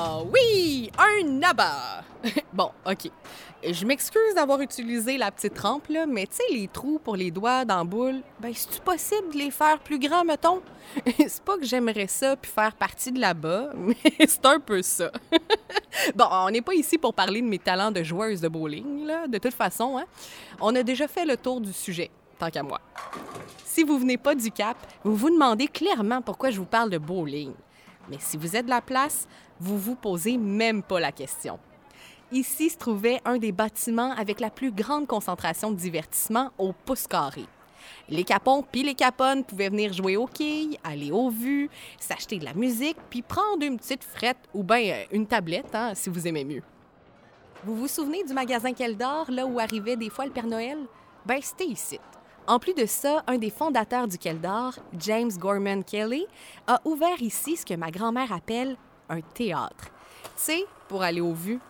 Ah oui, un abat. bon, OK. Je m'excuse d'avoir utilisé la petite rampe, mais tu sais, les trous pour les doigts dans la boule, ben, c'est-tu possible de les faire plus grands, mettons? c'est pas que j'aimerais ça puis faire partie de là-bas, mais c'est un peu ça. bon, on n'est pas ici pour parler de mes talents de joueuse de bowling, de toute façon, hein. On a déjà fait le tour du sujet, tant qu'à moi. Si vous venez pas du Cap, vous vous demandez clairement pourquoi je vous parle de bowling. Mais si vous êtes de la place, vous vous posez même pas la question. Ici se trouvait un des bâtiments avec la plus grande concentration de divertissement au pouce carré. Les capons puis les caponnes pouvaient venir jouer au quilles, aller aux vues, s'acheter de la musique, puis prendre une petite frette ou bien une tablette, hein, si vous aimez mieux. Vous vous souvenez du magasin Keldor, là où arrivait des fois le Père Noël? Ben, c'était ici. En plus de ça, un des fondateurs du Keldor, James Gorman Kelly, a ouvert ici ce que ma grand-mère appelle un théâtre. Tu sais, pour aller aux vues,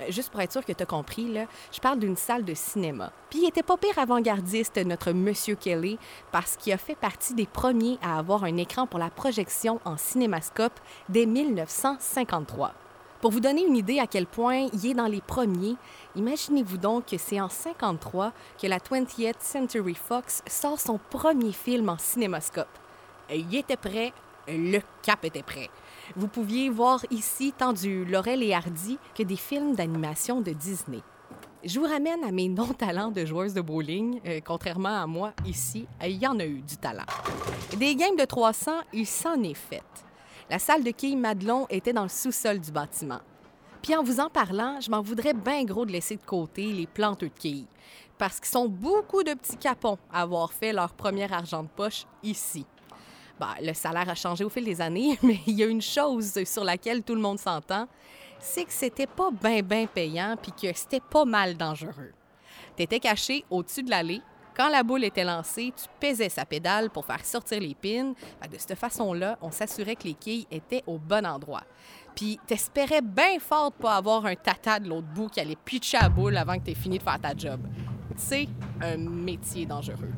euh, juste pour être sûr que tu as compris, je parle d'une salle de cinéma. Puis il était pas pire avant-gardiste, notre Monsieur Kelly, parce qu'il a fait partie des premiers à avoir un écran pour la projection en cinémascope dès 1953. Pour vous donner une idée à quel point il est dans les premiers, imaginez-vous donc que c'est en 53 que la 20th Century Fox sort son premier film en cinémascope. Il était prêt, le cap était prêt. Vous pouviez voir ici tant du Laurel et Hardy que des films d'animation de Disney. Je vous ramène à mes non-talents de joueuse de bowling. Euh, contrairement à moi, ici, il y en a eu du talent. Des games de 300, il s'en est fait. La salle de quilles Madelon était dans le sous-sol du bâtiment. Puis en vous en parlant, je m'en voudrais bien gros de laisser de côté les planteux de quilles, parce qu'ils sont beaucoup de petits capons à avoir fait leur premier argent de poche ici. Bah, le salaire a changé au fil des années, mais il y a une chose sur laquelle tout le monde s'entend, c'est que c'était pas bien, payant puis que c'était pas mal dangereux. Tu étais caché au-dessus de l'allée. Quand la boule était lancée, tu pesais sa pédale pour faire sortir les pins. de cette façon-là, on s'assurait que les quilles étaient au bon endroit. Puis t'espérais bien fort de pas avoir un tata de l'autre bout qui allait pitcher la boule avant que tu aies fini de faire ta job. C'est un métier dangereux.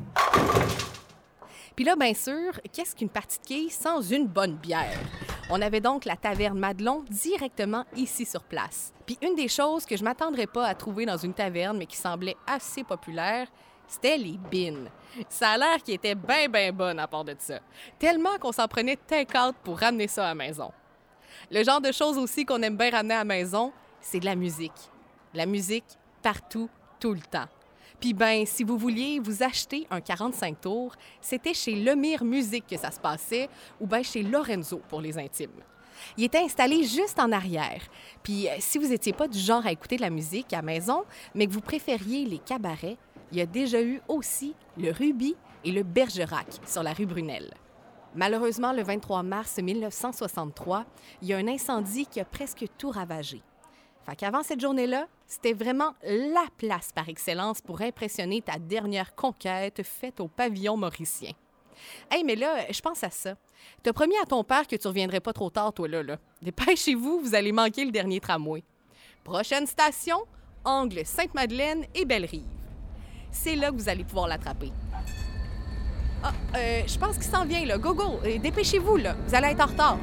Puis là, bien sûr, qu'est-ce qu'une partie de quilles sans une bonne bière? On avait donc la taverne Madelon directement ici sur place. Puis une des choses que je m'attendrais pas à trouver dans une taverne, mais qui semblait assez populaire, c'était les bines. Ça a l'air qu'il était bien, bien bonne à part de ça. Tellement qu'on s'en prenait take-out pour ramener ça à la maison. Le genre de choses aussi qu'on aime bien ramener à la maison, c'est de la musique. La musique partout, tout le temps. Puis ben, si vous vouliez vous acheter un 45 tours, c'était chez Lemire Musique que ça se passait ou bien chez Lorenzo pour les intimes. Il était installé juste en arrière. Puis euh, si vous n'étiez pas du genre à écouter de la musique à maison, mais que vous préfériez les cabarets, il y a déjà eu aussi le Ruby et le Bergerac sur la rue Brunel. Malheureusement, le 23 mars 1963, il y a un incendie qui a presque tout ravagé. Fait qu'avant cette journée-là, c'était vraiment la place par excellence pour impressionner ta dernière conquête faite au pavillon mauricien. Hey, mais là, je pense à ça. T'as promis à ton père que tu reviendrais pas trop tard, toi, là, là. Dépêchez-vous, vous allez manquer le dernier tramway. Prochaine station, Angle Sainte-Madeleine et Belle-Rive. C'est là que vous allez pouvoir l'attraper. Ah, euh, je pense qu'il s'en vient, là. Go, go! Euh, dépêchez-vous, là. Vous allez être en retard.